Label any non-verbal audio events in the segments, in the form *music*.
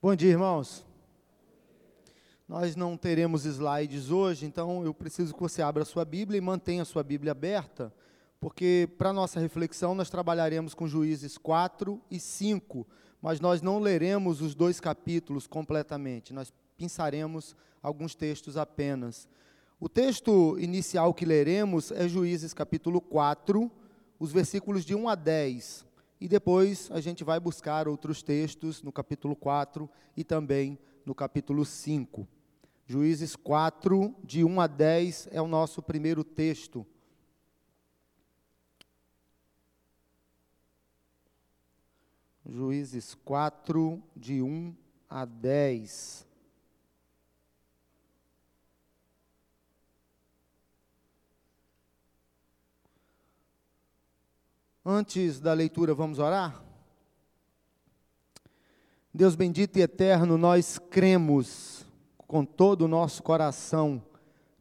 Bom dia, irmãos. Nós não teremos slides hoje, então eu preciso que você abra a sua Bíblia e mantenha a sua Bíblia aberta, porque para nossa reflexão nós trabalharemos com Juízes 4 e 5, mas nós não leremos os dois capítulos completamente, nós pensaremos alguns textos apenas. O texto inicial que leremos é Juízes capítulo 4, os versículos de 1 a 10. E depois a gente vai buscar outros textos no capítulo 4 e também no capítulo 5. Juízes 4, de 1 a 10, é o nosso primeiro texto. Juízes 4, de 1 a 10. Antes da leitura, vamos orar? Deus bendito e eterno, nós cremos com todo o nosso coração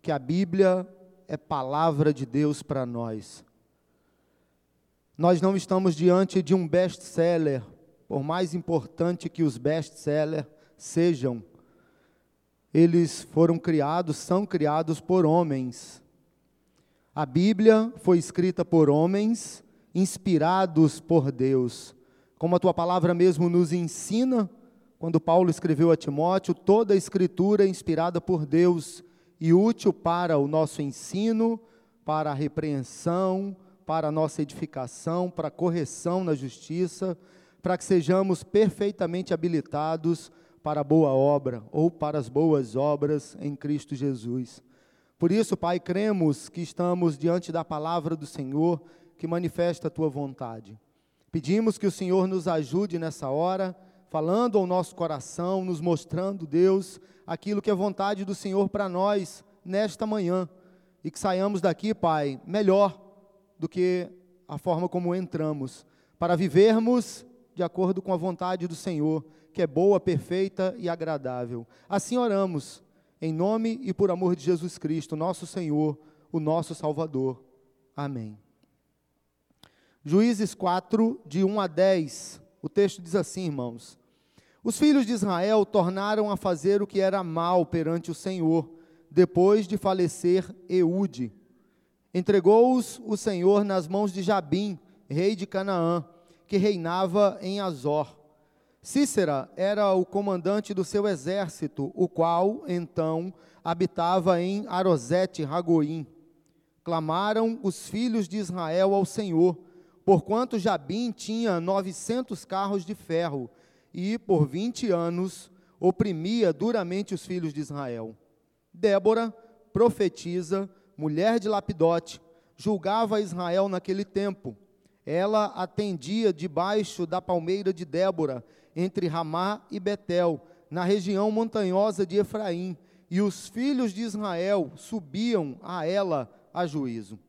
que a Bíblia é palavra de Deus para nós. Nós não estamos diante de um best-seller, por mais importante que os best-sellers sejam, eles foram criados, são criados por homens. A Bíblia foi escrita por homens inspirados por Deus. Como a tua palavra mesmo nos ensina, quando Paulo escreveu a Timóteo, toda a escritura é inspirada por Deus e útil para o nosso ensino, para a repreensão, para a nossa edificação, para a correção na justiça, para que sejamos perfeitamente habilitados para a boa obra ou para as boas obras em Cristo Jesus. Por isso, Pai, cremos que estamos diante da palavra do Senhor que manifesta a tua vontade. Pedimos que o Senhor nos ajude nessa hora, falando ao nosso coração, nos mostrando, Deus, aquilo que é vontade do Senhor para nós nesta manhã. E que saiamos daqui, Pai, melhor do que a forma como entramos, para vivermos de acordo com a vontade do Senhor, que é boa, perfeita e agradável. Assim oramos, em nome e por amor de Jesus Cristo, nosso Senhor, o nosso Salvador. Amém. Juízes 4, de 1 a 10. O texto diz assim, irmãos: Os filhos de Israel tornaram a fazer o que era mal perante o Senhor, depois de falecer Eude. Entregou-os o Senhor nas mãos de Jabim, rei de Canaã, que reinava em Azor. Cícera era o comandante do seu exército, o qual, então, habitava em Arosete Ragoim. Clamaram os filhos de Israel ao Senhor, porquanto Jabim tinha novecentos carros de ferro, e por vinte anos oprimia duramente os filhos de Israel. Débora, profetisa, mulher de Lapidote, julgava Israel naquele tempo. Ela atendia debaixo da palmeira de Débora, entre Ramá e Betel, na região montanhosa de Efraim, e os filhos de Israel subiam a ela a juízo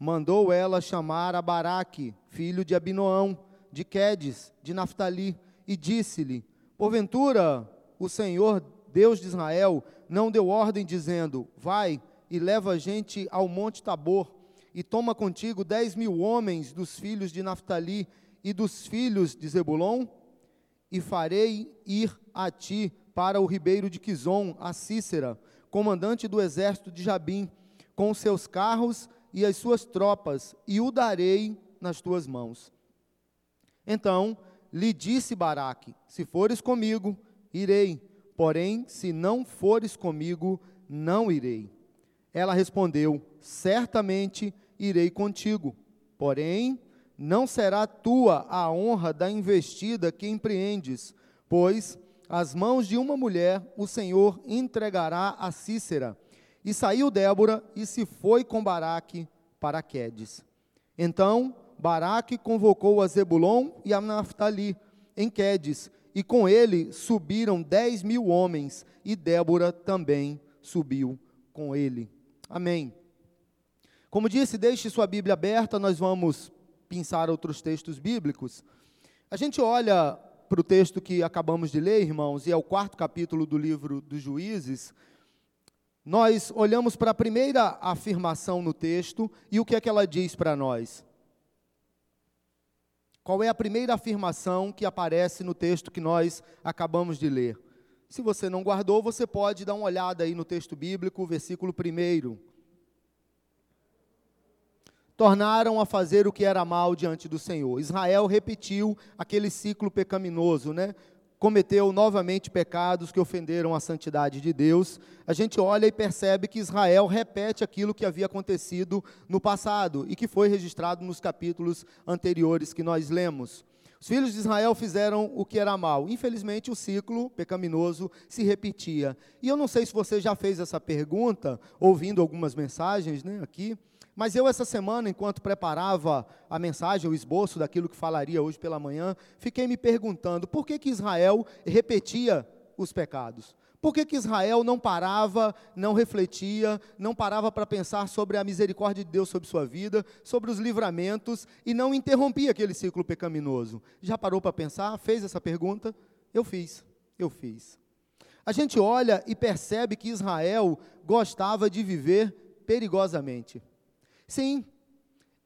mandou ela chamar a Baraque, filho de Abinoão, de Quedes, de Naphtali, e disse-lhe: Porventura, o Senhor, Deus de Israel, não deu ordem dizendo: Vai e leva a gente ao monte Tabor, e toma contigo dez mil homens dos filhos de Naphtali e dos filhos de Zebulon? E farei ir a ti para o ribeiro de Quizon, a Cícera, comandante do exército de Jabim, com seus carros e as suas tropas, e o darei nas tuas mãos. Então lhe disse Baraque: Se fores comigo, irei, porém, se não fores comigo, não irei. Ela respondeu: Certamente irei contigo, porém, não será tua a honra da investida que empreendes, pois as mãos de uma mulher o Senhor entregará a Cícera e saiu Débora e se foi com Baraque para Quedes. Então Baraque convocou a Zebulon e a Naphtali em Quedes, e com ele subiram dez mil homens, e Débora também subiu com ele. Amém. Como disse, deixe sua Bíblia aberta, nós vamos pensar outros textos bíblicos. A gente olha para o texto que acabamos de ler, irmãos, e é o quarto capítulo do livro dos Juízes, nós olhamos para a primeira afirmação no texto e o que é que ela diz para nós? Qual é a primeira afirmação que aparece no texto que nós acabamos de ler? Se você não guardou, você pode dar uma olhada aí no texto bíblico, versículo 1. Tornaram a fazer o que era mal diante do Senhor. Israel repetiu aquele ciclo pecaminoso, né? Cometeu novamente pecados que ofenderam a santidade de Deus, a gente olha e percebe que Israel repete aquilo que havia acontecido no passado e que foi registrado nos capítulos anteriores que nós lemos. Os filhos de Israel fizeram o que era mal. Infelizmente, o ciclo pecaminoso se repetia. E eu não sei se você já fez essa pergunta, ouvindo algumas mensagens né, aqui. Mas eu, essa semana, enquanto preparava a mensagem, o esboço daquilo que falaria hoje pela manhã, fiquei me perguntando por que, que Israel repetia os pecados. Por que, que Israel não parava, não refletia, não parava para pensar sobre a misericórdia de Deus sobre sua vida, sobre os livramentos e não interrompia aquele ciclo pecaminoso? Já parou para pensar? Fez essa pergunta? Eu fiz, eu fiz. A gente olha e percebe que Israel gostava de viver perigosamente. Sim,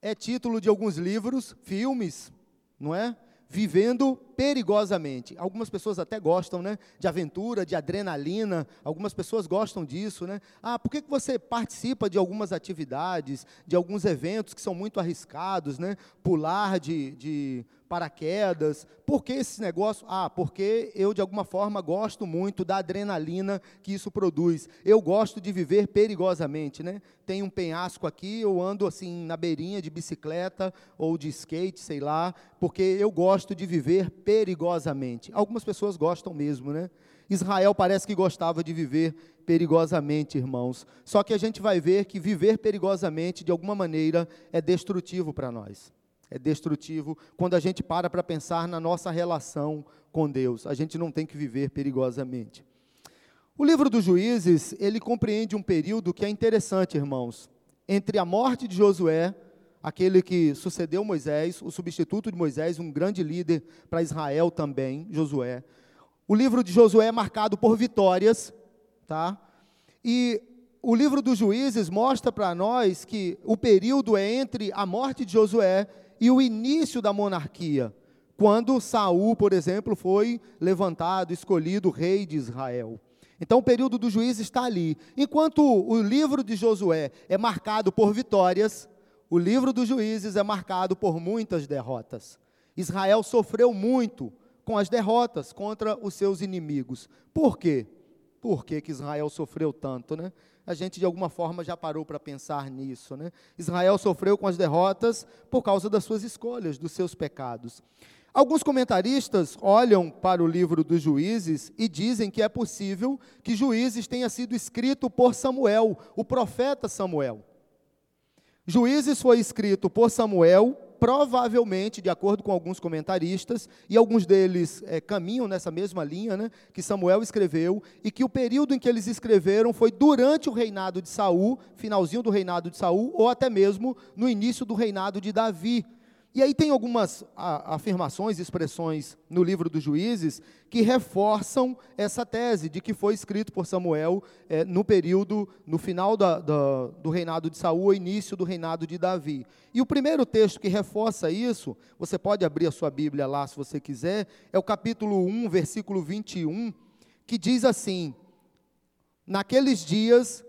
é título de alguns livros, filmes, não é? Vivendo perigosamente. Algumas pessoas até gostam, né? De aventura, de adrenalina. Algumas pessoas gostam disso, né? Ah, por que, que você participa de algumas atividades, de alguns eventos que são muito arriscados, né? Pular de, de paraquedas. Por que esse negócio? Ah, porque eu, de alguma forma, gosto muito da adrenalina que isso produz. Eu gosto de viver perigosamente, né? Tem um penhasco aqui, eu ando assim na beirinha de bicicleta ou de skate, sei lá, porque eu gosto de viver perigosamente. Algumas pessoas gostam mesmo, né? Israel parece que gostava de viver perigosamente, irmãos. Só que a gente vai ver que viver perigosamente, de alguma maneira, é destrutivo para nós é destrutivo quando a gente para para pensar na nossa relação com Deus. A gente não tem que viver perigosamente. O livro dos Juízes, ele compreende um período que é interessante, irmãos, entre a morte de Josué, aquele que sucedeu Moisés, o substituto de Moisés, um grande líder para Israel também, Josué. O livro de Josué é marcado por vitórias, tá? E o livro dos Juízes mostra para nós que o período é entre a morte de Josué e o início da monarquia, quando Saul, por exemplo, foi levantado, escolhido rei de Israel. Então o período do juiz está ali. Enquanto o livro de Josué é marcado por vitórias, o livro dos juízes é marcado por muitas derrotas. Israel sofreu muito com as derrotas contra os seus inimigos. Por quê? Por que, que Israel sofreu tanto, né? A gente de alguma forma já parou para pensar nisso. Né? Israel sofreu com as derrotas por causa das suas escolhas, dos seus pecados. Alguns comentaristas olham para o livro dos juízes e dizem que é possível que juízes tenha sido escrito por Samuel, o profeta Samuel. Juízes foi escrito por Samuel provavelmente, de acordo com alguns comentaristas, e alguns deles é, caminham nessa mesma linha, né, que Samuel escreveu, e que o período em que eles escreveram foi durante o reinado de Saul, finalzinho do reinado de Saul, ou até mesmo no início do reinado de Davi. E aí tem algumas afirmações, expressões no livro dos juízes que reforçam essa tese de que foi escrito por Samuel é, no período, no final da, da, do reinado de Saul, início do reinado de Davi. E o primeiro texto que reforça isso, você pode abrir a sua Bíblia lá se você quiser, é o capítulo 1, versículo 21, que diz assim: Naqueles dias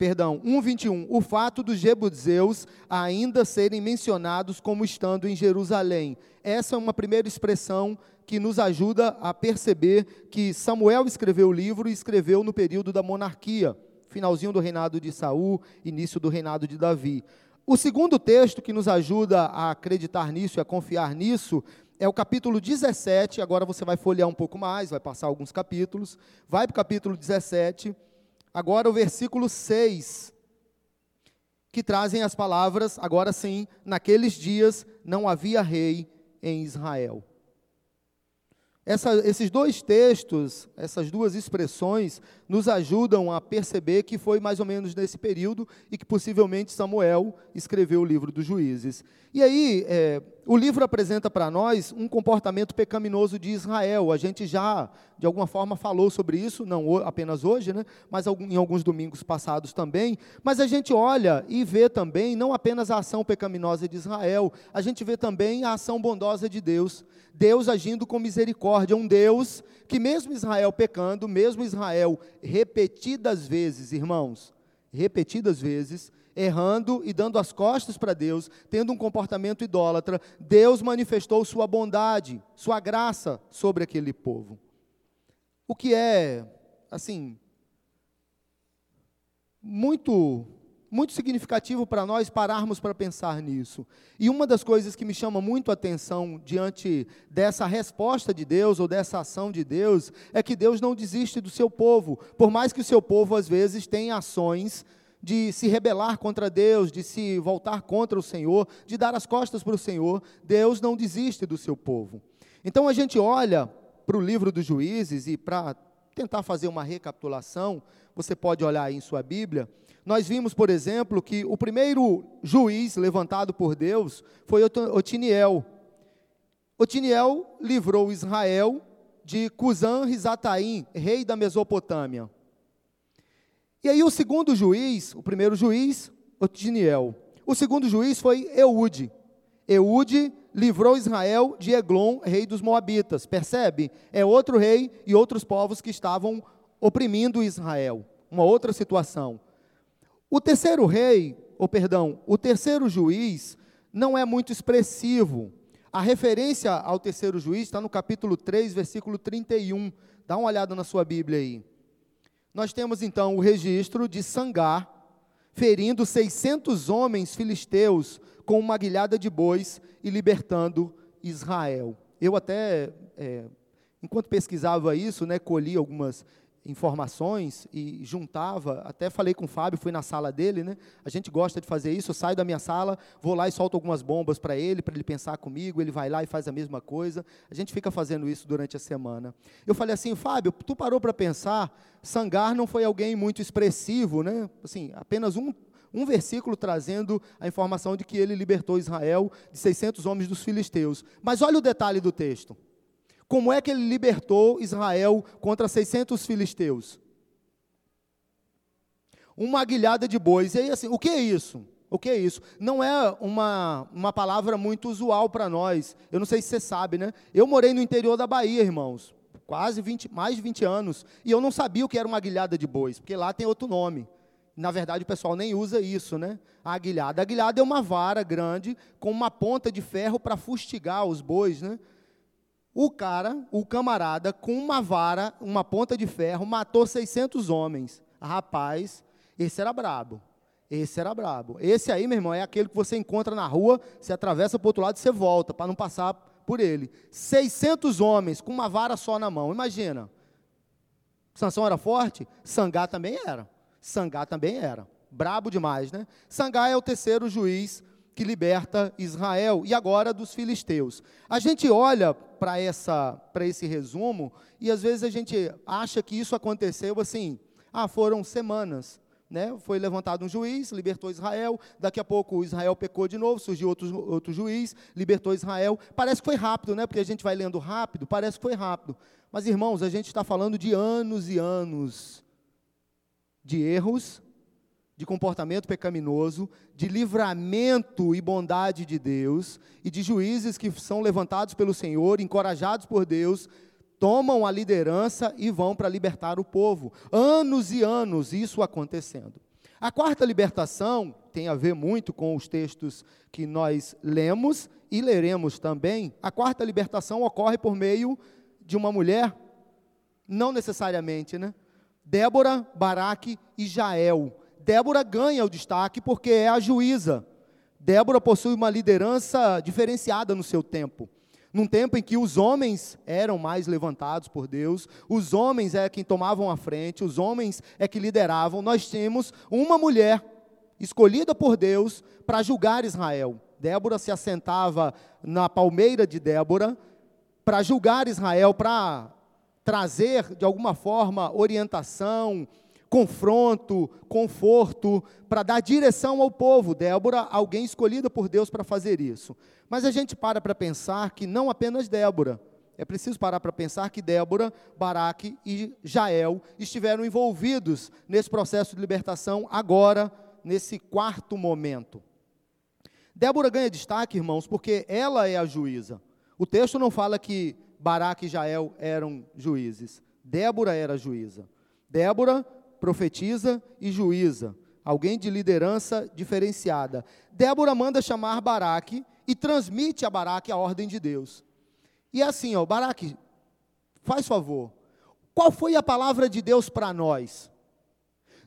perdão, 1:21, o fato dos jebuseus ainda serem mencionados como estando em Jerusalém. Essa é uma primeira expressão que nos ajuda a perceber que Samuel escreveu o livro e escreveu no período da monarquia, finalzinho do reinado de Saul, início do reinado de Davi. O segundo texto que nos ajuda a acreditar nisso e a confiar nisso é o capítulo 17. Agora você vai folhear um pouco mais, vai passar alguns capítulos. Vai para o capítulo 17 Agora o versículo 6, que trazem as palavras, agora sim, naqueles dias não havia rei em Israel. Essa, esses dois textos, essas duas expressões, nos ajudam a perceber que foi mais ou menos nesse período e que possivelmente Samuel escreveu o livro dos juízes. E aí, é, o livro apresenta para nós um comportamento pecaminoso de Israel. A gente já, de alguma forma, falou sobre isso, não apenas hoje, né, mas em alguns domingos passados também. Mas a gente olha e vê também, não apenas a ação pecaminosa de Israel, a gente vê também a ação bondosa de Deus. Deus agindo com misericórdia, um Deus que, mesmo Israel pecando, mesmo Israel repetidas vezes, irmãos, repetidas vezes, errando e dando as costas para Deus, tendo um comportamento idólatra, Deus manifestou sua bondade, sua graça sobre aquele povo. O que é, assim, muito muito significativo para nós pararmos para pensar nisso. E uma das coisas que me chama muito a atenção diante dessa resposta de Deus ou dessa ação de Deus é que Deus não desiste do seu povo, por mais que o seu povo às vezes tenha ações de se rebelar contra Deus, de se voltar contra o Senhor, de dar as costas para o Senhor, Deus não desiste do seu povo. Então a gente olha para o livro dos juízes e para tentar fazer uma recapitulação, você pode olhar aí em sua Bíblia. Nós vimos, por exemplo, que o primeiro juiz levantado por Deus foi Otiniel. Otiniel livrou Israel de Cusã Rizataim, rei da Mesopotâmia. E aí o segundo juiz, o primeiro juiz, Otiniel. O segundo juiz foi Eude. Eude livrou Israel de Eglon, rei dos Moabitas. Percebe? É outro rei e outros povos que estavam oprimindo Israel. Uma outra situação. O terceiro rei, ou perdão, o terceiro juiz não é muito expressivo. A referência ao terceiro juiz está no capítulo 3, versículo 31. Dá uma olhada na sua Bíblia aí. Nós temos então o registro de Sangar ferindo 600 homens filisteus com uma guilhada de bois e libertando Israel. Eu até, é, enquanto pesquisava isso, né, colhi algumas informações e juntava, até falei com o Fábio, fui na sala dele, né? A gente gosta de fazer isso, eu saio da minha sala, vou lá e solto algumas bombas para ele, para ele pensar comigo, ele vai lá e faz a mesma coisa. A gente fica fazendo isso durante a semana. Eu falei assim, Fábio, tu parou para pensar, Sangar não foi alguém muito expressivo, né? Assim, apenas um um versículo trazendo a informação de que ele libertou Israel de 600 homens dos filisteus. Mas olha o detalhe do texto. Como é que ele libertou Israel contra 600 filisteus? Uma aguilhada de bois. E aí, assim, o que é isso? O que é isso? Não é uma, uma palavra muito usual para nós. Eu não sei se você sabe, né? Eu morei no interior da Bahia, irmãos, quase 20, mais de 20 anos, e eu não sabia o que era uma aguilhada de bois, porque lá tem outro nome. Na verdade, o pessoal nem usa isso, né? A aguilhada. A aguilhada é uma vara grande com uma ponta de ferro para fustigar os bois, né? O cara, o camarada, com uma vara, uma ponta de ferro, matou 600 homens. Rapaz, esse era brabo. Esse era brabo. Esse aí, meu irmão, é aquele que você encontra na rua, você atravessa para o outro lado e você volta, para não passar por ele. 600 homens com uma vara só na mão. Imagina. Sansão era forte? Sangá também era. Sangá também era. Brabo demais, né? Sangá é o terceiro juiz que liberta Israel e agora dos filisteus. A gente olha para essa para esse resumo e às vezes a gente acha que isso aconteceu assim, ah, foram semanas, né? Foi levantado um juiz, libertou Israel, daqui a pouco Israel pecou de novo, surgiu outro, outro juiz, libertou Israel. Parece que foi rápido, né? Porque a gente vai lendo rápido, parece que foi rápido. Mas irmãos, a gente está falando de anos e anos de erros, de comportamento pecaminoso, de livramento e bondade de Deus, e de juízes que são levantados pelo Senhor, encorajados por Deus, tomam a liderança e vão para libertar o povo. Anos e anos isso acontecendo. A quarta libertação tem a ver muito com os textos que nós lemos e leremos também. A quarta libertação ocorre por meio de uma mulher, não necessariamente, né? Débora, Baraque e Jael Débora ganha o destaque porque é a juíza. Débora possui uma liderança diferenciada no seu tempo. Num tempo em que os homens eram mais levantados por Deus, os homens é quem tomavam a frente, os homens é que lideravam, nós temos uma mulher escolhida por Deus para julgar Israel. Débora se assentava na palmeira de Débora para julgar Israel, para trazer de alguma forma orientação, confronto, conforto, para dar direção ao povo. Débora, alguém escolhida por Deus para fazer isso. Mas a gente para para pensar que não apenas Débora, é preciso parar para pensar que Débora, Baraque e Jael estiveram envolvidos nesse processo de libertação agora, nesse quarto momento. Débora ganha destaque, irmãos, porque ela é a juíza. O texto não fala que Baraque e Jael eram juízes. Débora era juíza. Débora profetiza e juíza, alguém de liderança diferenciada. Débora manda chamar Baraque e transmite a Baraque a ordem de Deus. E é assim, ó, Baraque, faz favor. Qual foi a palavra de Deus para nós?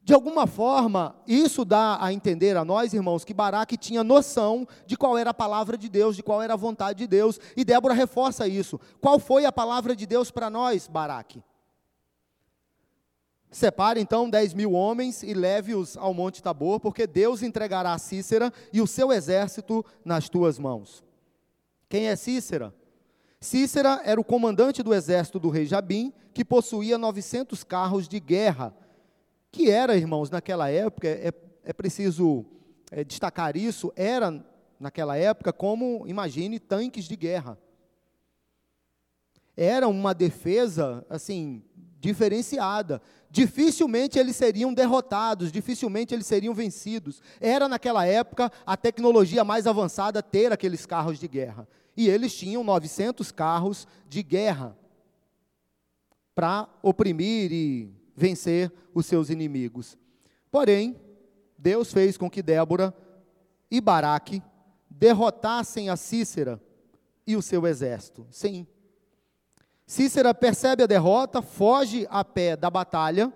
De alguma forma, isso dá a entender a nós, irmãos, que Baraque tinha noção de qual era a palavra de Deus, de qual era a vontade de Deus, e Débora reforça isso. Qual foi a palavra de Deus para nós, Baraque? Separe então dez mil homens e leve-os ao Monte Tabor, porque Deus entregará Cícera e o seu exército nas tuas mãos. Quem é Cícera? Cícera era o comandante do exército do rei Jabim, que possuía 900 carros de guerra, que era, irmãos, naquela época, é, é preciso é, destacar isso, era naquela época como, imagine, tanques de guerra. Era uma defesa, assim, diferenciada. Dificilmente eles seriam derrotados, dificilmente eles seriam vencidos. Era naquela época a tecnologia mais avançada ter aqueles carros de guerra. E eles tinham 900 carros de guerra para oprimir e vencer os seus inimigos. Porém, Deus fez com que Débora e Baraque derrotassem a Cícera e o seu exército. Sim, Cícera percebe a derrota, foge a pé da batalha.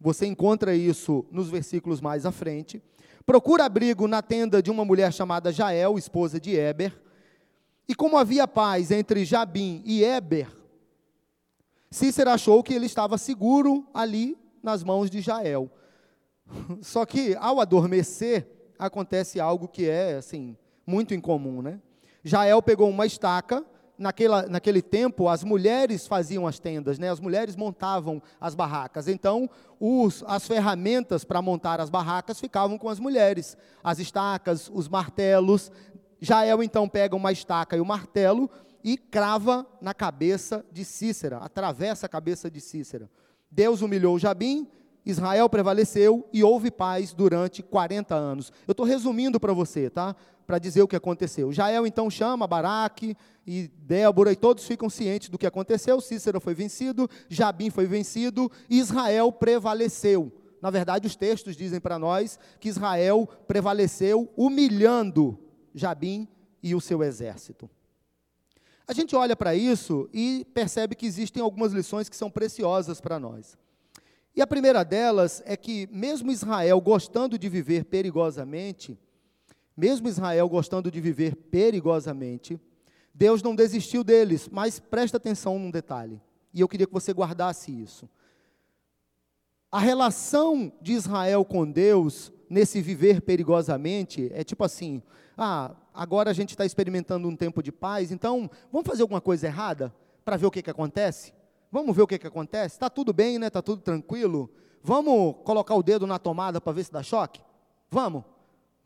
Você encontra isso nos versículos mais à frente. Procura abrigo na tenda de uma mulher chamada Jael, esposa de Eber. E como havia paz entre Jabim e Eber, Cícera achou que ele estava seguro ali nas mãos de Jael. *laughs* Só que ao adormecer, acontece algo que é assim, muito incomum, né? Jael pegou uma estaca naquela, naquele tempo, as mulheres faziam as tendas, né? as mulheres montavam as barracas. Então, os, as ferramentas para montar as barracas ficavam com as mulheres. As estacas, os martelos. Jael então pega uma estaca e o um martelo e crava na cabeça de Cícera, atravessa a cabeça de Cícera. Deus humilhou Jabim, Israel prevaleceu e houve paz durante 40 anos. Eu estou resumindo para você, tá? Para dizer o que aconteceu. Jael então chama Baraque e Débora e todos ficam cientes do que aconteceu. Cícero foi vencido, Jabim foi vencido Israel prevaleceu. Na verdade, os textos dizem para nós que Israel prevaleceu humilhando Jabim e o seu exército. A gente olha para isso e percebe que existem algumas lições que são preciosas para nós. E a primeira delas é que, mesmo Israel gostando de viver perigosamente, mesmo Israel gostando de viver perigosamente, Deus não desistiu deles, mas presta atenção num detalhe, e eu queria que você guardasse isso. A relação de Israel com Deus nesse viver perigosamente é tipo assim: ah, agora a gente está experimentando um tempo de paz, então vamos fazer alguma coisa errada para ver o que, que acontece? Vamos ver o que, que acontece? Está tudo bem, né? Está tudo tranquilo? Vamos colocar o dedo na tomada para ver se dá choque? Vamos?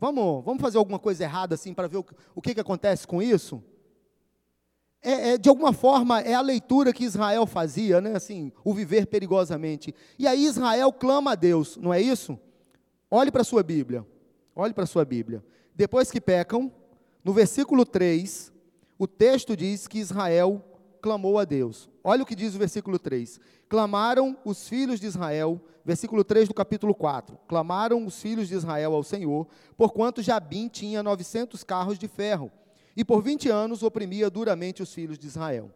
Vamos, vamos fazer alguma coisa errada assim para ver o, o que, que acontece com isso? É, é, de alguma forma, é a leitura que Israel fazia, né? assim, o viver perigosamente. E aí Israel clama a Deus, não é isso? Olhe para a sua Bíblia. Olhe para a sua Bíblia. Depois que pecam, no versículo 3, o texto diz que Israel clamou a Deus. Olha o que diz o versículo 3. Clamaram os filhos de Israel, versículo 3 do capítulo 4. Clamaram os filhos de Israel ao Senhor, porquanto Jabim tinha 900 carros de ferro, e por 20 anos oprimia duramente os filhos de Israel.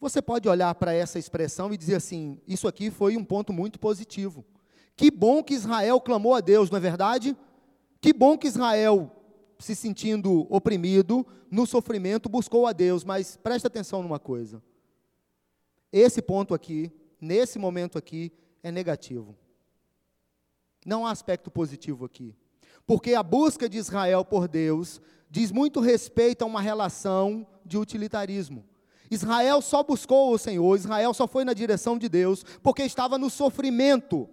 Você pode olhar para essa expressão e dizer assim: isso aqui foi um ponto muito positivo. Que bom que Israel clamou a Deus, não é verdade? Que bom que Israel se sentindo oprimido, no sofrimento, buscou a Deus, mas preste atenção numa coisa. Esse ponto aqui, nesse momento aqui, é negativo. Não há aspecto positivo aqui. Porque a busca de Israel por Deus diz muito respeito a uma relação de utilitarismo. Israel só buscou o Senhor, Israel só foi na direção de Deus, porque estava no sofrimento.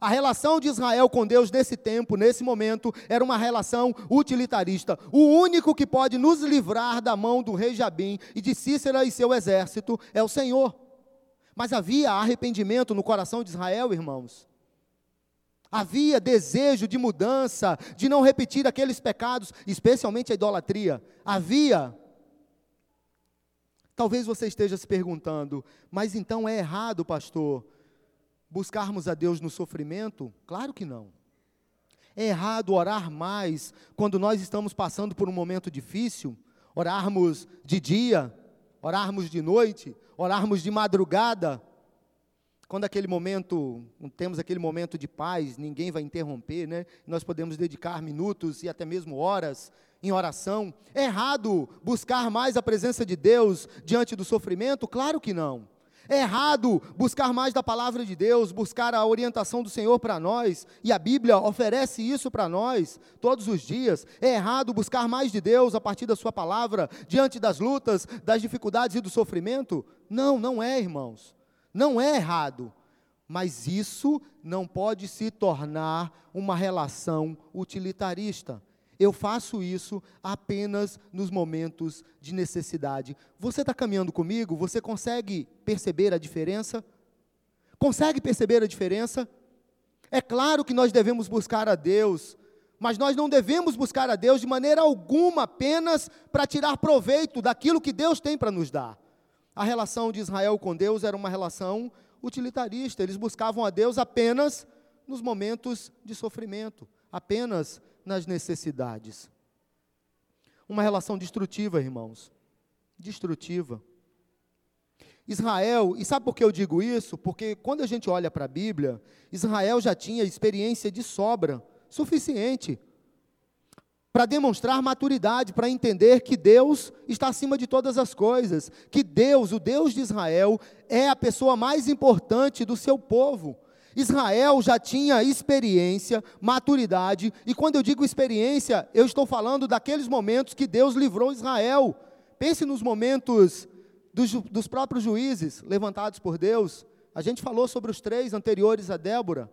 A relação de Israel com Deus nesse tempo, nesse momento, era uma relação utilitarista. O único que pode nos livrar da mão do rei Jabim e de Cícera e seu exército é o Senhor. Mas havia arrependimento no coração de Israel, irmãos. Havia desejo de mudança, de não repetir aqueles pecados, especialmente a idolatria. Havia. Talvez você esteja se perguntando, mas então é errado, pastor, buscarmos a Deus no sofrimento? Claro que não. É errado orar mais quando nós estamos passando por um momento difícil? Orarmos de dia, orarmos de noite, orarmos de madrugada? Quando aquele momento, temos aquele momento de paz, ninguém vai interromper, né? Nós podemos dedicar minutos e até mesmo horas em oração. É errado buscar mais a presença de Deus diante do sofrimento? Claro que não. É errado buscar mais da palavra de Deus, buscar a orientação do Senhor para nós, e a Bíblia oferece isso para nós todos os dias. É errado buscar mais de Deus a partir da Sua palavra, diante das lutas, das dificuldades e do sofrimento? Não, não é, irmãos. Não é errado. Mas isso não pode se tornar uma relação utilitarista. Eu faço isso apenas nos momentos de necessidade. Você está caminhando comigo? Você consegue perceber a diferença? Consegue perceber a diferença? É claro que nós devemos buscar a Deus, mas nós não devemos buscar a Deus de maneira alguma apenas para tirar proveito daquilo que Deus tem para nos dar. A relação de Israel com Deus era uma relação utilitarista, eles buscavam a Deus apenas nos momentos de sofrimento, apenas nas necessidades. Uma relação destrutiva, irmãos. Destrutiva. Israel, e sabe por que eu digo isso? Porque quando a gente olha para a Bíblia, Israel já tinha experiência de sobra, suficiente, para demonstrar maturidade, para entender que Deus está acima de todas as coisas, que Deus, o Deus de Israel, é a pessoa mais importante do seu povo. Israel já tinha experiência, maturidade, e quando eu digo experiência, eu estou falando daqueles momentos que Deus livrou Israel. Pense nos momentos dos, dos próprios juízes levantados por Deus. A gente falou sobre os três anteriores a Débora: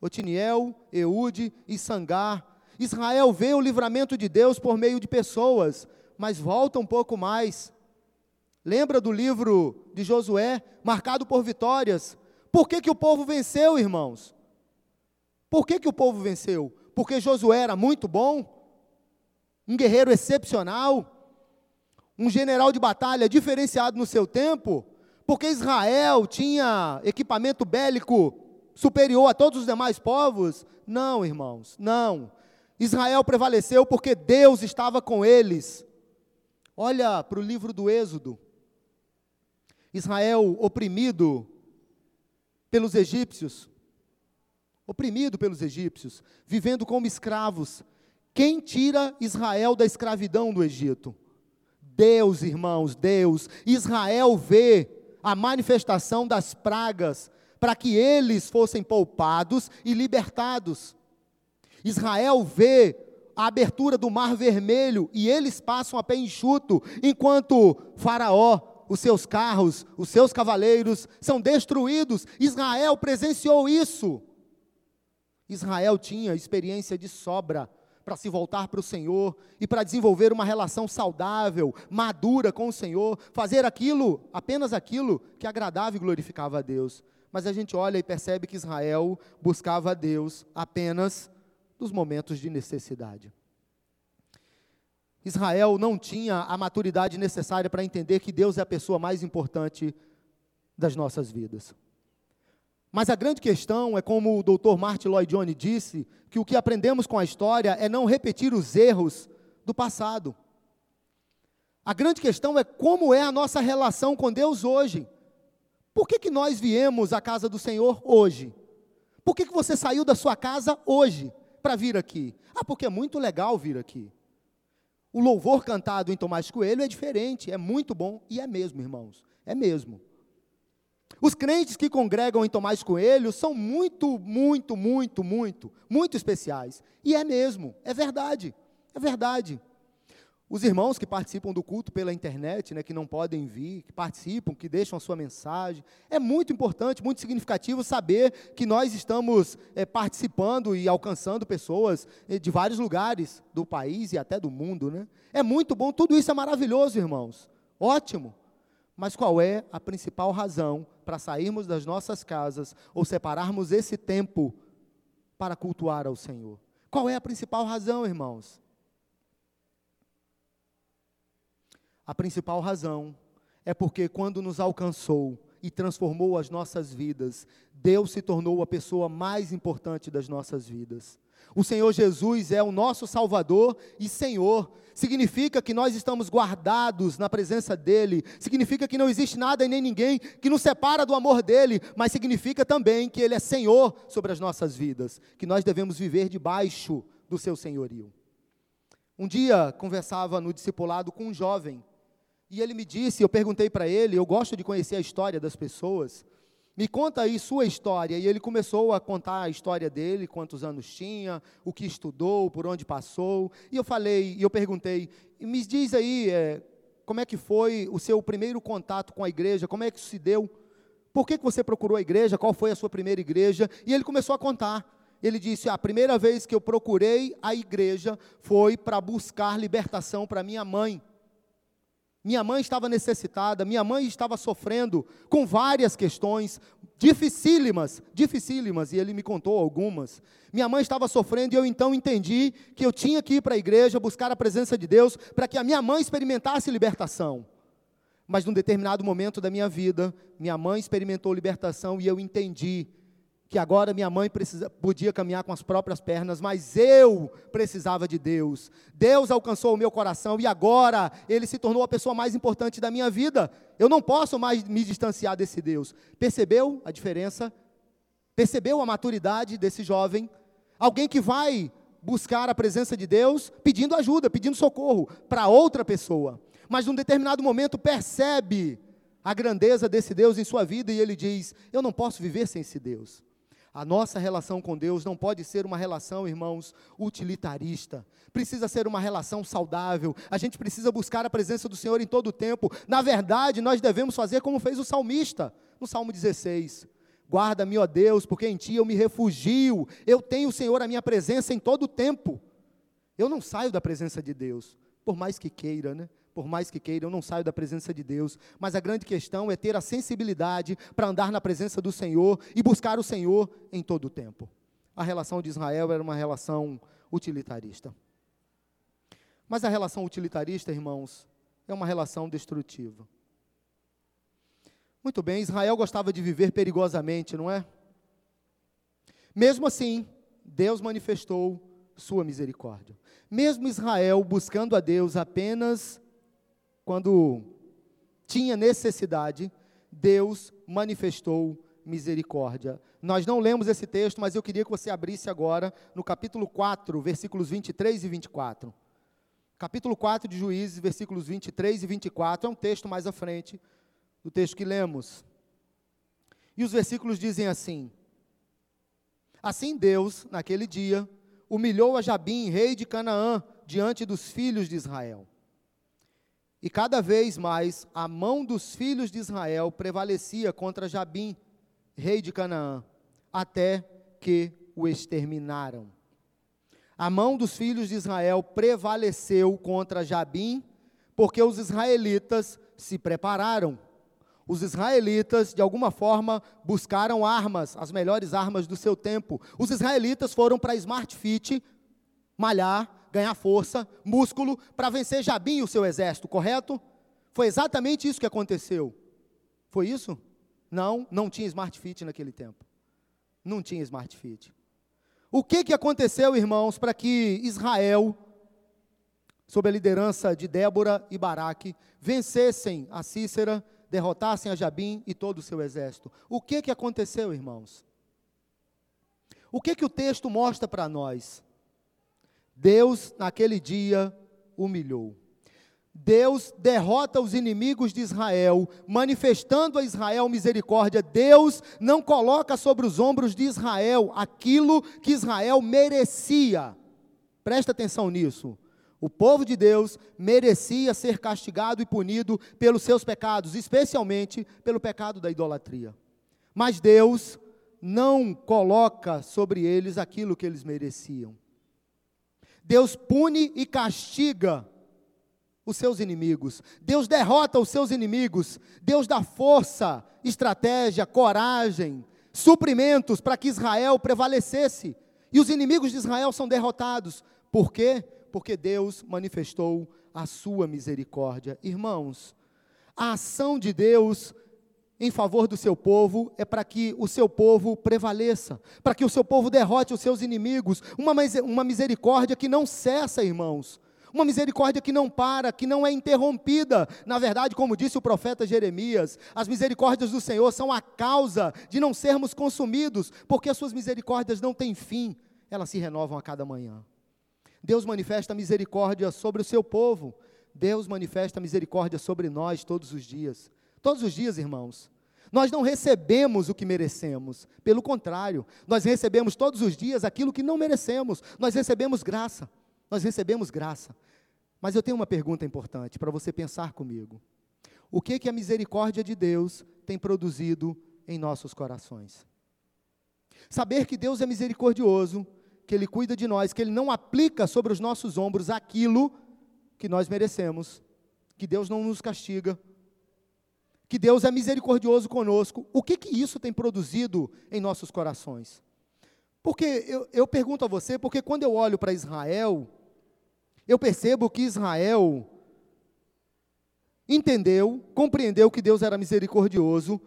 Otiniel, Eude e Sangar. Israel vê o livramento de Deus por meio de pessoas, mas volta um pouco mais. Lembra do livro de Josué, marcado por vitórias? Por que, que o povo venceu, irmãos? Por que, que o povo venceu? Porque Josué era muito bom, um guerreiro excepcional, um general de batalha diferenciado no seu tempo, porque Israel tinha equipamento bélico superior a todos os demais povos? Não, irmãos, não. Israel prevaleceu porque Deus estava com eles. Olha para o livro do Êxodo. Israel oprimido pelos egípcios, oprimido pelos egípcios, vivendo como escravos. Quem tira Israel da escravidão do Egito? Deus, irmãos, Deus. Israel vê a manifestação das pragas para que eles fossem poupados e libertados. Israel vê a abertura do Mar Vermelho e eles passam a pé enxuto, enquanto Faraó os seus carros, os seus cavaleiros são destruídos. Israel presenciou isso. Israel tinha experiência de sobra para se voltar para o Senhor e para desenvolver uma relação saudável, madura com o Senhor, fazer aquilo, apenas aquilo que agradava e glorificava a Deus. Mas a gente olha e percebe que Israel buscava a Deus apenas nos momentos de necessidade. Israel não tinha a maturidade necessária para entender que Deus é a pessoa mais importante das nossas vidas. Mas a grande questão é como o Dr. Martin Lloyd Jones disse, que o que aprendemos com a história é não repetir os erros do passado. A grande questão é como é a nossa relação com Deus hoje. Por que, que nós viemos à casa do Senhor hoje? Por que, que você saiu da sua casa hoje para vir aqui? Ah, porque é muito legal vir aqui. O louvor cantado em Tomás Coelho é diferente, é muito bom e é mesmo, irmãos, é mesmo. Os crentes que congregam em Tomás Coelho são muito, muito, muito, muito, muito especiais. E é mesmo, é verdade, é verdade. Os irmãos que participam do culto pela internet, né, que não podem vir, que participam, que deixam a sua mensagem. É muito importante, muito significativo saber que nós estamos é, participando e alcançando pessoas é, de vários lugares do país e até do mundo. Né? É muito bom, tudo isso é maravilhoso, irmãos. Ótimo. Mas qual é a principal razão para sairmos das nossas casas ou separarmos esse tempo para cultuar ao Senhor? Qual é a principal razão, irmãos? A principal razão é porque quando nos alcançou e transformou as nossas vidas, Deus se tornou a pessoa mais importante das nossas vidas. O Senhor Jesus é o nosso Salvador e Senhor. Significa que nós estamos guardados na presença dEle. Significa que não existe nada e nem ninguém que nos separa do amor dEle. Mas significa também que Ele é Senhor sobre as nossas vidas. Que nós devemos viver debaixo do Seu senhorio. Um dia conversava no discipulado com um jovem e ele me disse, eu perguntei para ele, eu gosto de conhecer a história das pessoas. Me conta aí sua história. E ele começou a contar a história dele, quantos anos tinha, o que estudou, por onde passou. E eu falei, e eu perguntei, me diz aí, é, como é que foi o seu primeiro contato com a igreja? Como é que isso se deu? Por que, que você procurou a igreja? Qual foi a sua primeira igreja? E ele começou a contar. Ele disse: A primeira vez que eu procurei a igreja foi para buscar libertação para minha mãe. Minha mãe estava necessitada, minha mãe estava sofrendo com várias questões dificílimas, dificílimas, e ele me contou algumas. Minha mãe estava sofrendo e eu então entendi que eu tinha que ir para a igreja buscar a presença de Deus para que a minha mãe experimentasse libertação. Mas num determinado momento da minha vida, minha mãe experimentou libertação e eu entendi que agora minha mãe precisa, podia caminhar com as próprias pernas, mas eu precisava de Deus. Deus alcançou o meu coração e agora ele se tornou a pessoa mais importante da minha vida. Eu não posso mais me distanciar desse Deus. Percebeu a diferença? Percebeu a maturidade desse jovem? Alguém que vai buscar a presença de Deus pedindo ajuda, pedindo socorro para outra pessoa, mas num determinado momento percebe a grandeza desse Deus em sua vida e ele diz: Eu não posso viver sem esse Deus. A nossa relação com Deus não pode ser uma relação, irmãos, utilitarista. Precisa ser uma relação saudável. A gente precisa buscar a presença do Senhor em todo o tempo. Na verdade, nós devemos fazer como fez o salmista, no Salmo 16. Guarda-me, ó Deus, porque em ti eu me refugio. Eu tenho, Senhor, a minha presença em todo o tempo. Eu não saio da presença de Deus, por mais que queira, né? Por mais que queira, eu não saio da presença de Deus, mas a grande questão é ter a sensibilidade para andar na presença do Senhor e buscar o Senhor em todo o tempo. A relação de Israel era uma relação utilitarista. Mas a relação utilitarista, irmãos, é uma relação destrutiva. Muito bem, Israel gostava de viver perigosamente, não é? Mesmo assim, Deus manifestou sua misericórdia. Mesmo Israel buscando a Deus apenas quando tinha necessidade, Deus manifestou misericórdia. Nós não lemos esse texto, mas eu queria que você abrisse agora no capítulo 4, versículos 23 e 24. Capítulo 4 de Juízes, versículos 23 e 24, é um texto mais à frente do texto que lemos. E os versículos dizem assim: Assim Deus, naquele dia, humilhou a Jabim, rei de Canaã, diante dos filhos de Israel. E cada vez mais a mão dos filhos de Israel prevalecia contra Jabim, rei de Canaã, até que o exterminaram. A mão dos filhos de Israel prevaleceu contra Jabim, porque os israelitas se prepararam. Os israelitas, de alguma forma, buscaram armas, as melhores armas do seu tempo. Os israelitas foram para Smart Fit malhar, ganhar força, músculo, para vencer Jabim e o seu exército, correto? Foi exatamente isso que aconteceu. Foi isso? Não, não tinha Smart Fit naquele tempo. Não tinha Smart Fit. O que, que aconteceu, irmãos, para que Israel, sob a liderança de Débora e Baraque, vencessem a Cícera, derrotassem a Jabim e todo o seu exército? O que, que aconteceu, irmãos? O que, que o texto mostra para nós? Deus, naquele dia, humilhou. Deus derrota os inimigos de Israel, manifestando a Israel misericórdia. Deus não coloca sobre os ombros de Israel aquilo que Israel merecia. Presta atenção nisso. O povo de Deus merecia ser castigado e punido pelos seus pecados, especialmente pelo pecado da idolatria. Mas Deus não coloca sobre eles aquilo que eles mereciam. Deus pune e castiga os seus inimigos. Deus derrota os seus inimigos. Deus dá força, estratégia, coragem, suprimentos para que Israel prevalecesse. E os inimigos de Israel são derrotados. Por quê? porque Deus manifestou a sua misericórdia. Irmãos, a ação de Deus em favor do seu povo é para que o seu povo prevaleça, para que o seu povo derrote os seus inimigos. Uma, uma misericórdia que não cessa, irmãos. Uma misericórdia que não para, que não é interrompida. Na verdade, como disse o profeta Jeremias, as misericórdias do Senhor são a causa de não sermos consumidos, porque as suas misericórdias não têm fim, elas se renovam a cada manhã. Deus manifesta misericórdia sobre o seu povo. Deus manifesta misericórdia sobre nós todos os dias. Todos os dias, irmãos. Nós não recebemos o que merecemos. Pelo contrário, nós recebemos todos os dias aquilo que não merecemos. Nós recebemos graça. Nós recebemos graça. Mas eu tenho uma pergunta importante para você pensar comigo. O que que a misericórdia de Deus tem produzido em nossos corações? Saber que Deus é misericordioso que Ele cuida de nós, que Ele não aplica sobre os nossos ombros aquilo que nós merecemos, que Deus não nos castiga, que Deus é misericordioso conosco. O que, que isso tem produzido em nossos corações? Porque eu, eu pergunto a você, porque quando eu olho para Israel, eu percebo que Israel entendeu, compreendeu que Deus era misericordioso,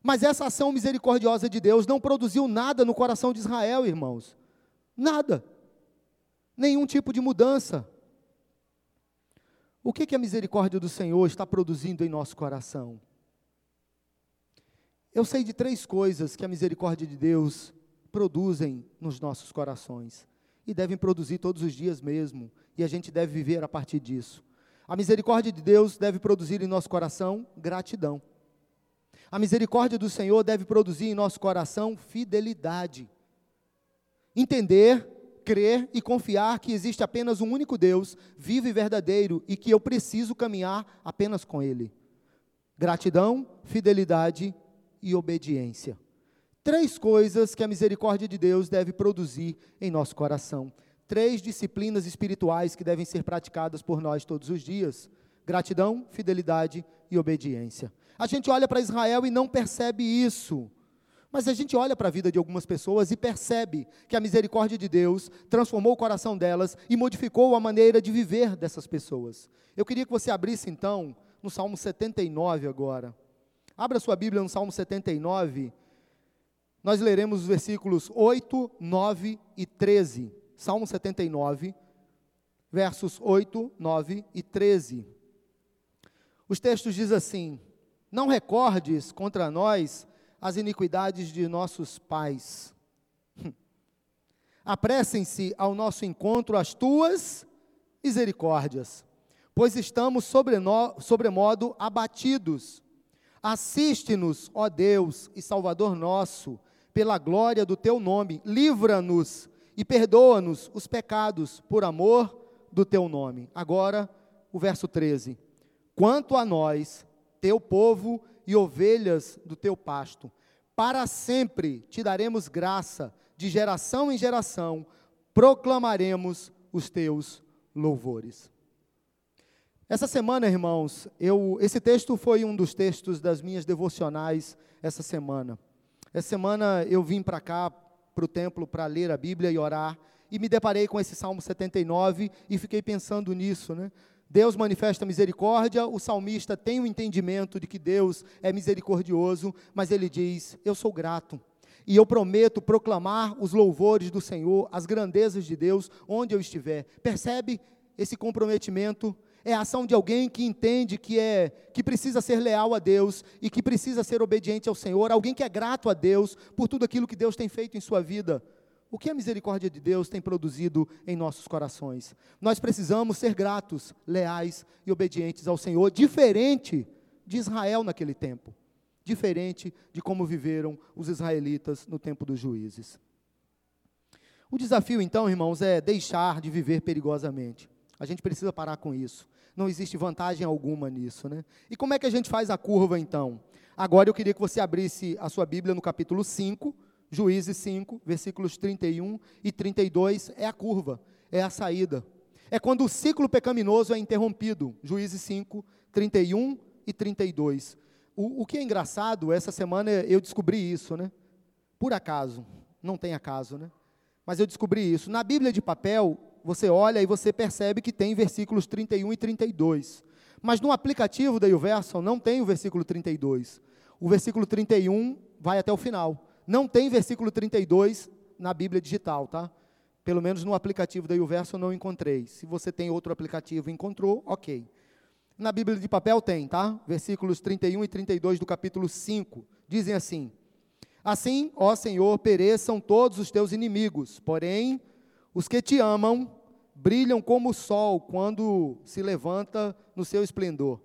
mas essa ação misericordiosa de Deus não produziu nada no coração de Israel, irmãos. Nada. Nenhum tipo de mudança. O que, que a misericórdia do Senhor está produzindo em nosso coração? Eu sei de três coisas que a misericórdia de Deus produzem nos nossos corações e devem produzir todos os dias mesmo, e a gente deve viver a partir disso. A misericórdia de Deus deve produzir em nosso coração gratidão. A misericórdia do Senhor deve produzir em nosso coração fidelidade. Entender, crer e confiar que existe apenas um único Deus, vivo e verdadeiro, e que eu preciso caminhar apenas com Ele. Gratidão, fidelidade e obediência. Três coisas que a misericórdia de Deus deve produzir em nosso coração. Três disciplinas espirituais que devem ser praticadas por nós todos os dias: gratidão, fidelidade e obediência. A gente olha para Israel e não percebe isso. Mas a gente olha para a vida de algumas pessoas e percebe que a misericórdia de Deus transformou o coração delas e modificou a maneira de viver dessas pessoas. Eu queria que você abrisse então no Salmo 79 agora. Abra sua Bíblia no Salmo 79. Nós leremos os versículos 8, 9 e 13. Salmo 79, versos 8, 9 e 13. Os textos dizem assim: Não recordes contra nós as iniquidades de nossos pais. *laughs* Apressem-se ao nosso encontro as tuas misericórdias, pois estamos sobremodo abatidos. Assiste-nos, ó Deus e Salvador nosso, pela glória do teu nome, livra-nos e perdoa-nos os pecados por amor do teu nome. Agora, o verso 13. Quanto a nós, teu povo e ovelhas do teu pasto. Para sempre te daremos graça, de geração em geração proclamaremos os teus louvores. Essa semana, irmãos, eu, esse texto foi um dos textos das minhas devocionais essa semana. Essa semana eu vim para cá, para o templo, para ler a Bíblia e orar, e me deparei com esse Salmo 79 e fiquei pensando nisso, né? Deus manifesta misericórdia, o salmista tem o entendimento de que Deus é misericordioso, mas ele diz: Eu sou grato. E eu prometo proclamar os louvores do Senhor, as grandezas de Deus, onde eu estiver. Percebe esse comprometimento? É a ação de alguém que entende que é que precisa ser leal a Deus e que precisa ser obediente ao Senhor, alguém que é grato a Deus por tudo aquilo que Deus tem feito em sua vida. O que a misericórdia de Deus tem produzido em nossos corações? Nós precisamos ser gratos, leais e obedientes ao Senhor, diferente de Israel naquele tempo, diferente de como viveram os israelitas no tempo dos juízes. O desafio, então, irmãos, é deixar de viver perigosamente. A gente precisa parar com isso. Não existe vantagem alguma nisso, né? E como é que a gente faz a curva então? Agora eu queria que você abrisse a sua Bíblia no capítulo 5, Juízes 5, versículos 31 e 32, é a curva, é a saída. É quando o ciclo pecaminoso é interrompido. Juízes 5, 31 e 32. O, o que é engraçado, essa semana eu descobri isso, né? Por acaso, não tem acaso, né? Mas eu descobri isso. Na Bíblia de papel, você olha e você percebe que tem versículos 31 e 32. Mas no aplicativo da YouVersion não tem o versículo 32. O versículo 31 vai até o final. Não tem versículo 32 na Bíblia digital, tá? Pelo menos no aplicativo da YouVersion eu não encontrei. Se você tem outro aplicativo e encontrou, ok. Na Bíblia de papel tem, tá? Versículos 31 e 32 do capítulo 5. Dizem assim: Assim, ó Senhor, pereçam todos os teus inimigos, porém, os que te amam brilham como o sol quando se levanta no seu esplendor.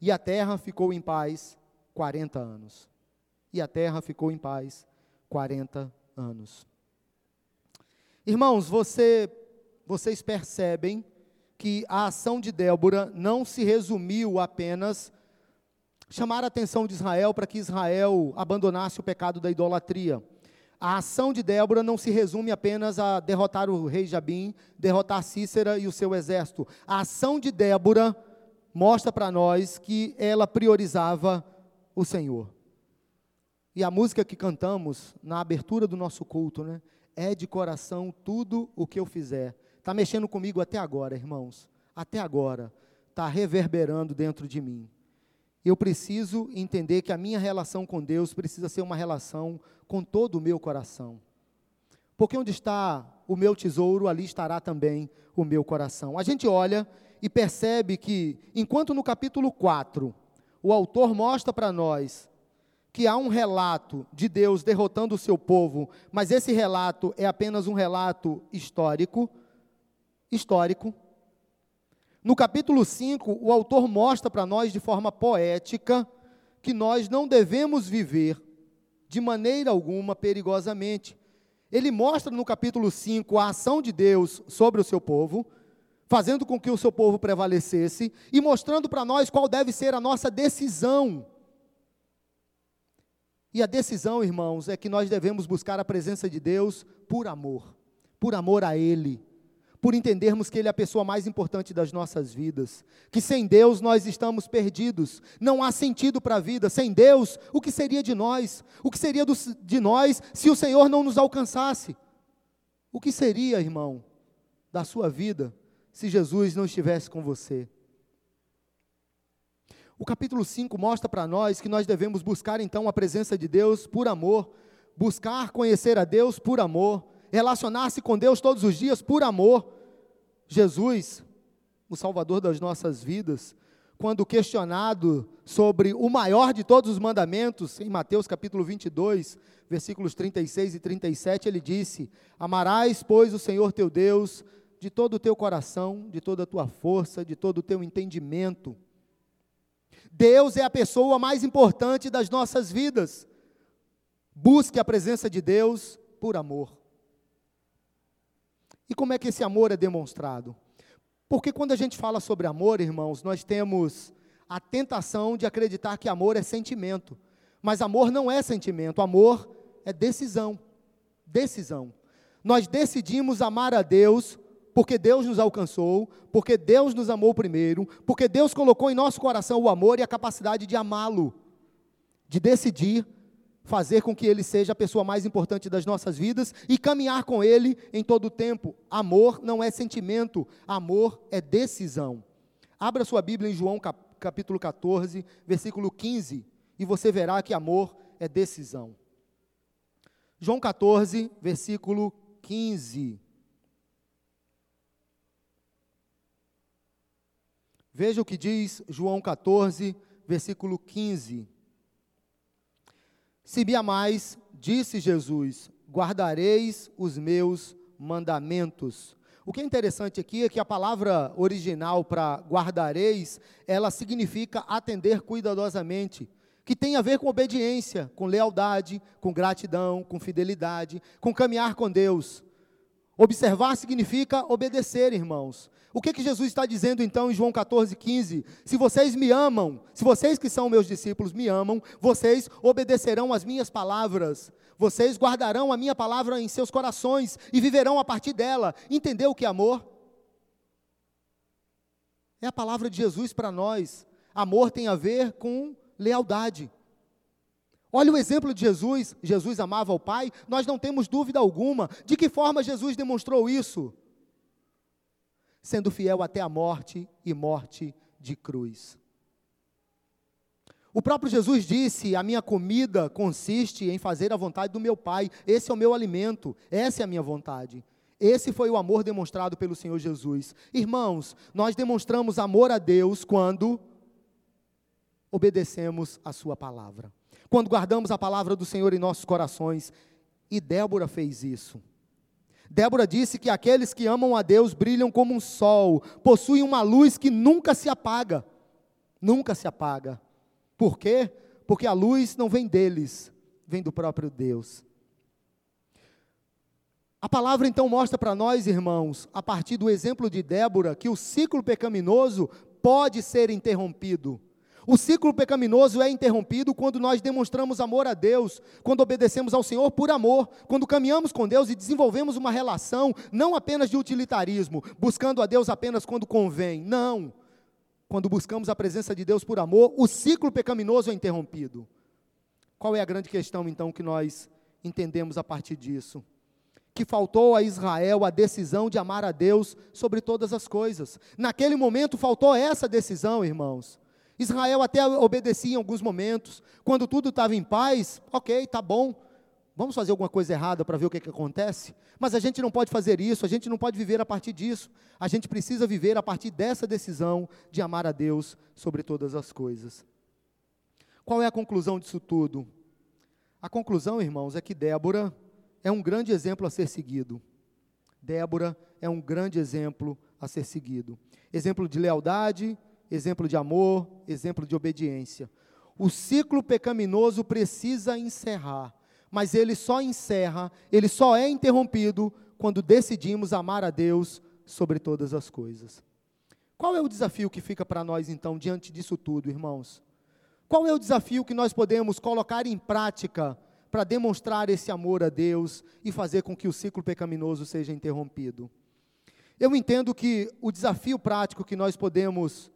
E a terra ficou em paz 40 anos. E a terra ficou em paz 40 anos. Irmãos, você, vocês percebem que a ação de Débora não se resumiu apenas chamar a atenção de Israel para que Israel abandonasse o pecado da idolatria. A ação de Débora não se resume apenas a derrotar o rei Jabim, derrotar Cícera e o seu exército. A ação de Débora mostra para nós que ela priorizava o Senhor. E a música que cantamos na abertura do nosso culto, né? É de coração tudo o que eu fizer. Está mexendo comigo até agora, irmãos. Até agora. Está reverberando dentro de mim. Eu preciso entender que a minha relação com Deus precisa ser uma relação com todo o meu coração. Porque onde está o meu tesouro, ali estará também o meu coração. A gente olha e percebe que, enquanto no capítulo 4, o autor mostra para nós que há um relato de Deus derrotando o seu povo, mas esse relato é apenas um relato histórico, histórico. No capítulo 5, o autor mostra para nós de forma poética que nós não devemos viver de maneira alguma perigosamente. Ele mostra no capítulo 5 a ação de Deus sobre o seu povo, fazendo com que o seu povo prevalecesse e mostrando para nós qual deve ser a nossa decisão. E a decisão, irmãos, é que nós devemos buscar a presença de Deus por amor, por amor a Ele, por entendermos que Ele é a pessoa mais importante das nossas vidas, que sem Deus nós estamos perdidos, não há sentido para a vida, sem Deus, o que seria de nós? O que seria de nós se o Senhor não nos alcançasse? O que seria, irmão, da sua vida se Jesus não estivesse com você. O capítulo 5 mostra para nós que nós devemos buscar então a presença de Deus por amor, buscar conhecer a Deus por amor, relacionar-se com Deus todos os dias por amor. Jesus, o Salvador das nossas vidas, quando questionado sobre o maior de todos os mandamentos, em Mateus capítulo 22, versículos 36 e 37, ele disse: Amarás, pois, o Senhor teu Deus de todo o teu coração, de toda a tua força, de todo o teu entendimento. Deus é a pessoa mais importante das nossas vidas. Busque a presença de Deus por amor. E como é que esse amor é demonstrado? Porque quando a gente fala sobre amor, irmãos, nós temos a tentação de acreditar que amor é sentimento. Mas amor não é sentimento, amor é decisão. Decisão. Nós decidimos amar a Deus porque Deus nos alcançou, porque Deus nos amou primeiro, porque Deus colocou em nosso coração o amor e a capacidade de amá-lo, de decidir fazer com que ele seja a pessoa mais importante das nossas vidas e caminhar com ele em todo o tempo. Amor não é sentimento, amor é decisão. Abra sua Bíblia em João capítulo 14, versículo 15, e você verá que amor é decisão. João 14, versículo 15. Veja o que diz João 14, versículo 15. Se me amais, disse Jesus, guardareis os meus mandamentos. O que é interessante aqui é que a palavra original para guardareis, ela significa atender cuidadosamente, que tem a ver com obediência, com lealdade, com gratidão, com fidelidade, com caminhar com Deus. Observar significa obedecer, irmãos. O que, que Jesus está dizendo então em João 14, 15? Se vocês me amam, se vocês que são meus discípulos me amam, vocês obedecerão às minhas palavras, vocês guardarão a minha palavra em seus corações e viverão a partir dela. Entendeu o que é amor? É a palavra de Jesus para nós. Amor tem a ver com lealdade. Olha o exemplo de Jesus. Jesus amava o Pai, nós não temos dúvida alguma. De que forma Jesus demonstrou isso? Sendo fiel até a morte e morte de cruz. O próprio Jesus disse: A minha comida consiste em fazer a vontade do meu Pai, esse é o meu alimento, essa é a minha vontade. Esse foi o amor demonstrado pelo Senhor Jesus. Irmãos, nós demonstramos amor a Deus quando obedecemos a Sua palavra quando guardamos a palavra do Senhor em nossos corações. E Débora fez isso. Débora disse que aqueles que amam a Deus brilham como um sol, possuem uma luz que nunca se apaga. Nunca se apaga. Por quê? Porque a luz não vem deles, vem do próprio Deus. A palavra então mostra para nós, irmãos, a partir do exemplo de Débora, que o ciclo pecaminoso pode ser interrompido. O ciclo pecaminoso é interrompido quando nós demonstramos amor a Deus, quando obedecemos ao Senhor por amor, quando caminhamos com Deus e desenvolvemos uma relação não apenas de utilitarismo, buscando a Deus apenas quando convém. Não. Quando buscamos a presença de Deus por amor, o ciclo pecaminoso é interrompido. Qual é a grande questão então que nós entendemos a partir disso? que faltou a Israel a decisão de amar a Deus sobre todas as coisas. Naquele momento faltou essa decisão, irmãos. Israel até obedecia em alguns momentos. Quando tudo estava em paz, ok, tá bom. Vamos fazer alguma coisa errada para ver o que, que acontece? Mas a gente não pode fazer isso, a gente não pode viver a partir disso. A gente precisa viver a partir dessa decisão de amar a Deus sobre todas as coisas. Qual é a conclusão disso tudo? A conclusão, irmãos, é que Débora é um grande exemplo a ser seguido. Débora é um grande exemplo a ser seguido. Exemplo de lealdade, exemplo de amor, exemplo de obediência. O ciclo pecaminoso precisa encerrar, mas ele só encerra, ele só é interrompido quando decidimos amar a Deus sobre todas as coisas. Qual é o desafio que fica para nós então diante disso tudo, irmãos? Qual é o desafio que nós podemos colocar em prática para demonstrar esse amor a Deus e fazer com que o ciclo pecaminoso seja interrompido? Eu entendo que o desafio prático que nós podemos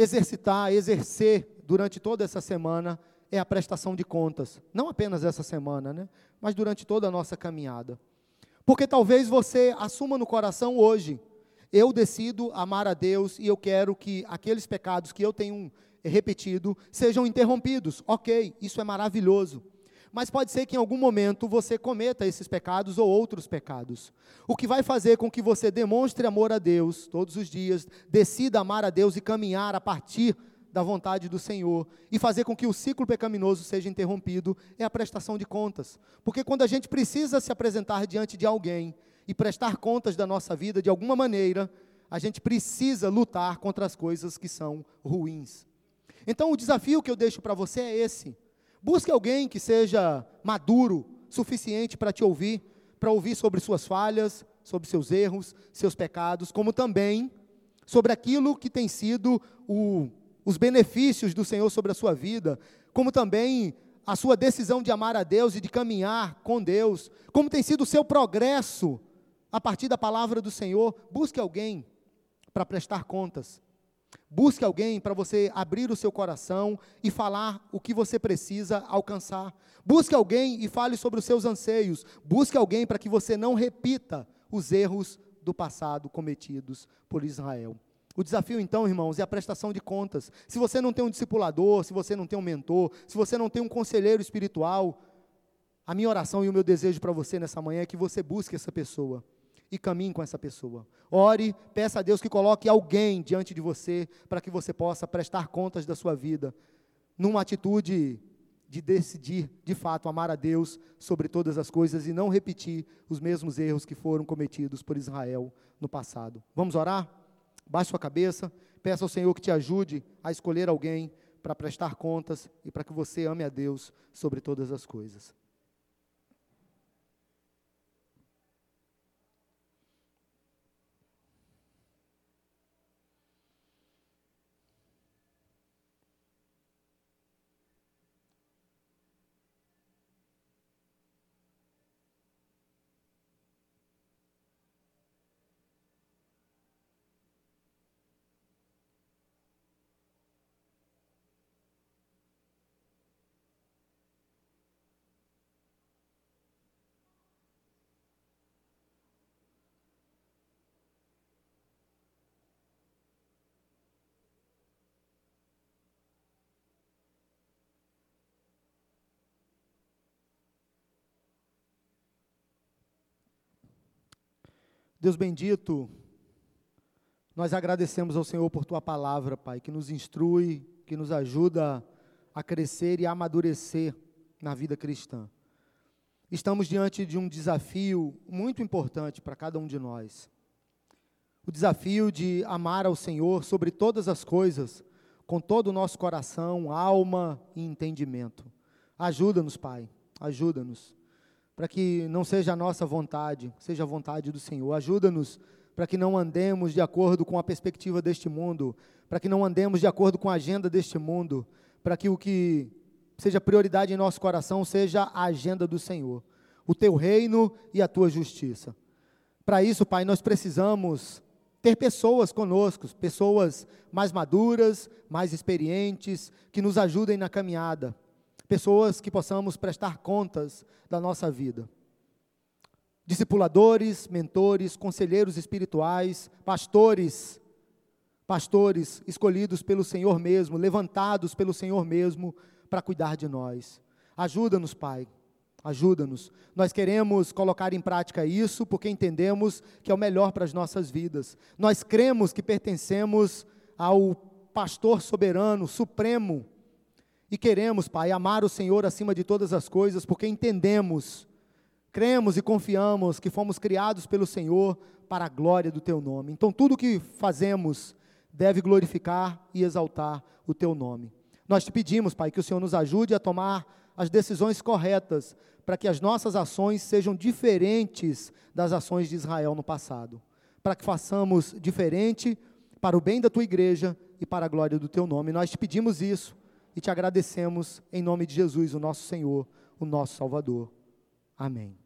exercitar, exercer durante toda essa semana é a prestação de contas. Não apenas essa semana, né? Mas durante toda a nossa caminhada. Porque talvez você assuma no coração hoje, eu decido amar a Deus e eu quero que aqueles pecados que eu tenho repetido sejam interrompidos. Ok, isso é maravilhoso mas pode ser que em algum momento você cometa esses pecados ou outros pecados. O que vai fazer com que você demonstre amor a Deus todos os dias, decida amar a Deus e caminhar a partir da vontade do Senhor e fazer com que o ciclo pecaminoso seja interrompido é a prestação de contas. Porque quando a gente precisa se apresentar diante de alguém e prestar contas da nossa vida de alguma maneira, a gente precisa lutar contra as coisas que são ruins. Então o desafio que eu deixo para você é esse Busque alguém que seja maduro, suficiente para te ouvir, para ouvir sobre suas falhas, sobre seus erros, seus pecados, como também sobre aquilo que tem sido o, os benefícios do Senhor sobre a sua vida, como também a sua decisão de amar a Deus e de caminhar com Deus, como tem sido o seu progresso a partir da palavra do Senhor. Busque alguém para prestar contas. Busque alguém para você abrir o seu coração e falar o que você precisa alcançar. Busque alguém e fale sobre os seus anseios. Busque alguém para que você não repita os erros do passado cometidos por Israel. O desafio, então, irmãos, é a prestação de contas. Se você não tem um discipulador, se você não tem um mentor, se você não tem um conselheiro espiritual, a minha oração e o meu desejo para você nessa manhã é que você busque essa pessoa e caminhe com essa pessoa. Ore, peça a Deus que coloque alguém diante de você para que você possa prestar contas da sua vida, numa atitude de decidir, de fato, amar a Deus sobre todas as coisas e não repetir os mesmos erros que foram cometidos por Israel no passado. Vamos orar? Baixe sua cabeça, peça ao Senhor que te ajude a escolher alguém para prestar contas e para que você ame a Deus sobre todas as coisas. Deus bendito, nós agradecemos ao Senhor por tua palavra, Pai, que nos instrui, que nos ajuda a crescer e a amadurecer na vida cristã. Estamos diante de um desafio muito importante para cada um de nós. O desafio de amar ao Senhor sobre todas as coisas, com todo o nosso coração, alma e entendimento. Ajuda-nos, Pai, ajuda-nos, para que não seja a nossa vontade, seja a vontade do Senhor. Ajuda-nos para que não andemos de acordo com a perspectiva deste mundo, para que não andemos de acordo com a agenda deste mundo, para que o que seja prioridade em nosso coração seja a agenda do Senhor, o teu reino e a tua justiça. Para isso, Pai, nós precisamos ter pessoas conosco, pessoas mais maduras, mais experientes, que nos ajudem na caminhada, pessoas que possamos prestar contas da nossa vida discipuladores, mentores, conselheiros espirituais, pastores, pastores escolhidos pelo Senhor mesmo, levantados pelo Senhor mesmo para cuidar de nós. Ajuda-nos, Pai. Ajuda-nos. Nós queremos colocar em prática isso porque entendemos que é o melhor para as nossas vidas. Nós cremos que pertencemos ao pastor soberano, supremo, e queremos, Pai, amar o Senhor acima de todas as coisas, porque entendemos Cremos e confiamos que fomos criados pelo Senhor para a glória do teu nome. Então, tudo que fazemos deve glorificar e exaltar o teu nome. Nós te pedimos, Pai, que o Senhor nos ajude a tomar as decisões corretas para que as nossas ações sejam diferentes das ações de Israel no passado. Para que façamos diferente para o bem da tua igreja e para a glória do teu nome. Nós te pedimos isso e te agradecemos em nome de Jesus, o nosso Senhor, o nosso Salvador. Amém.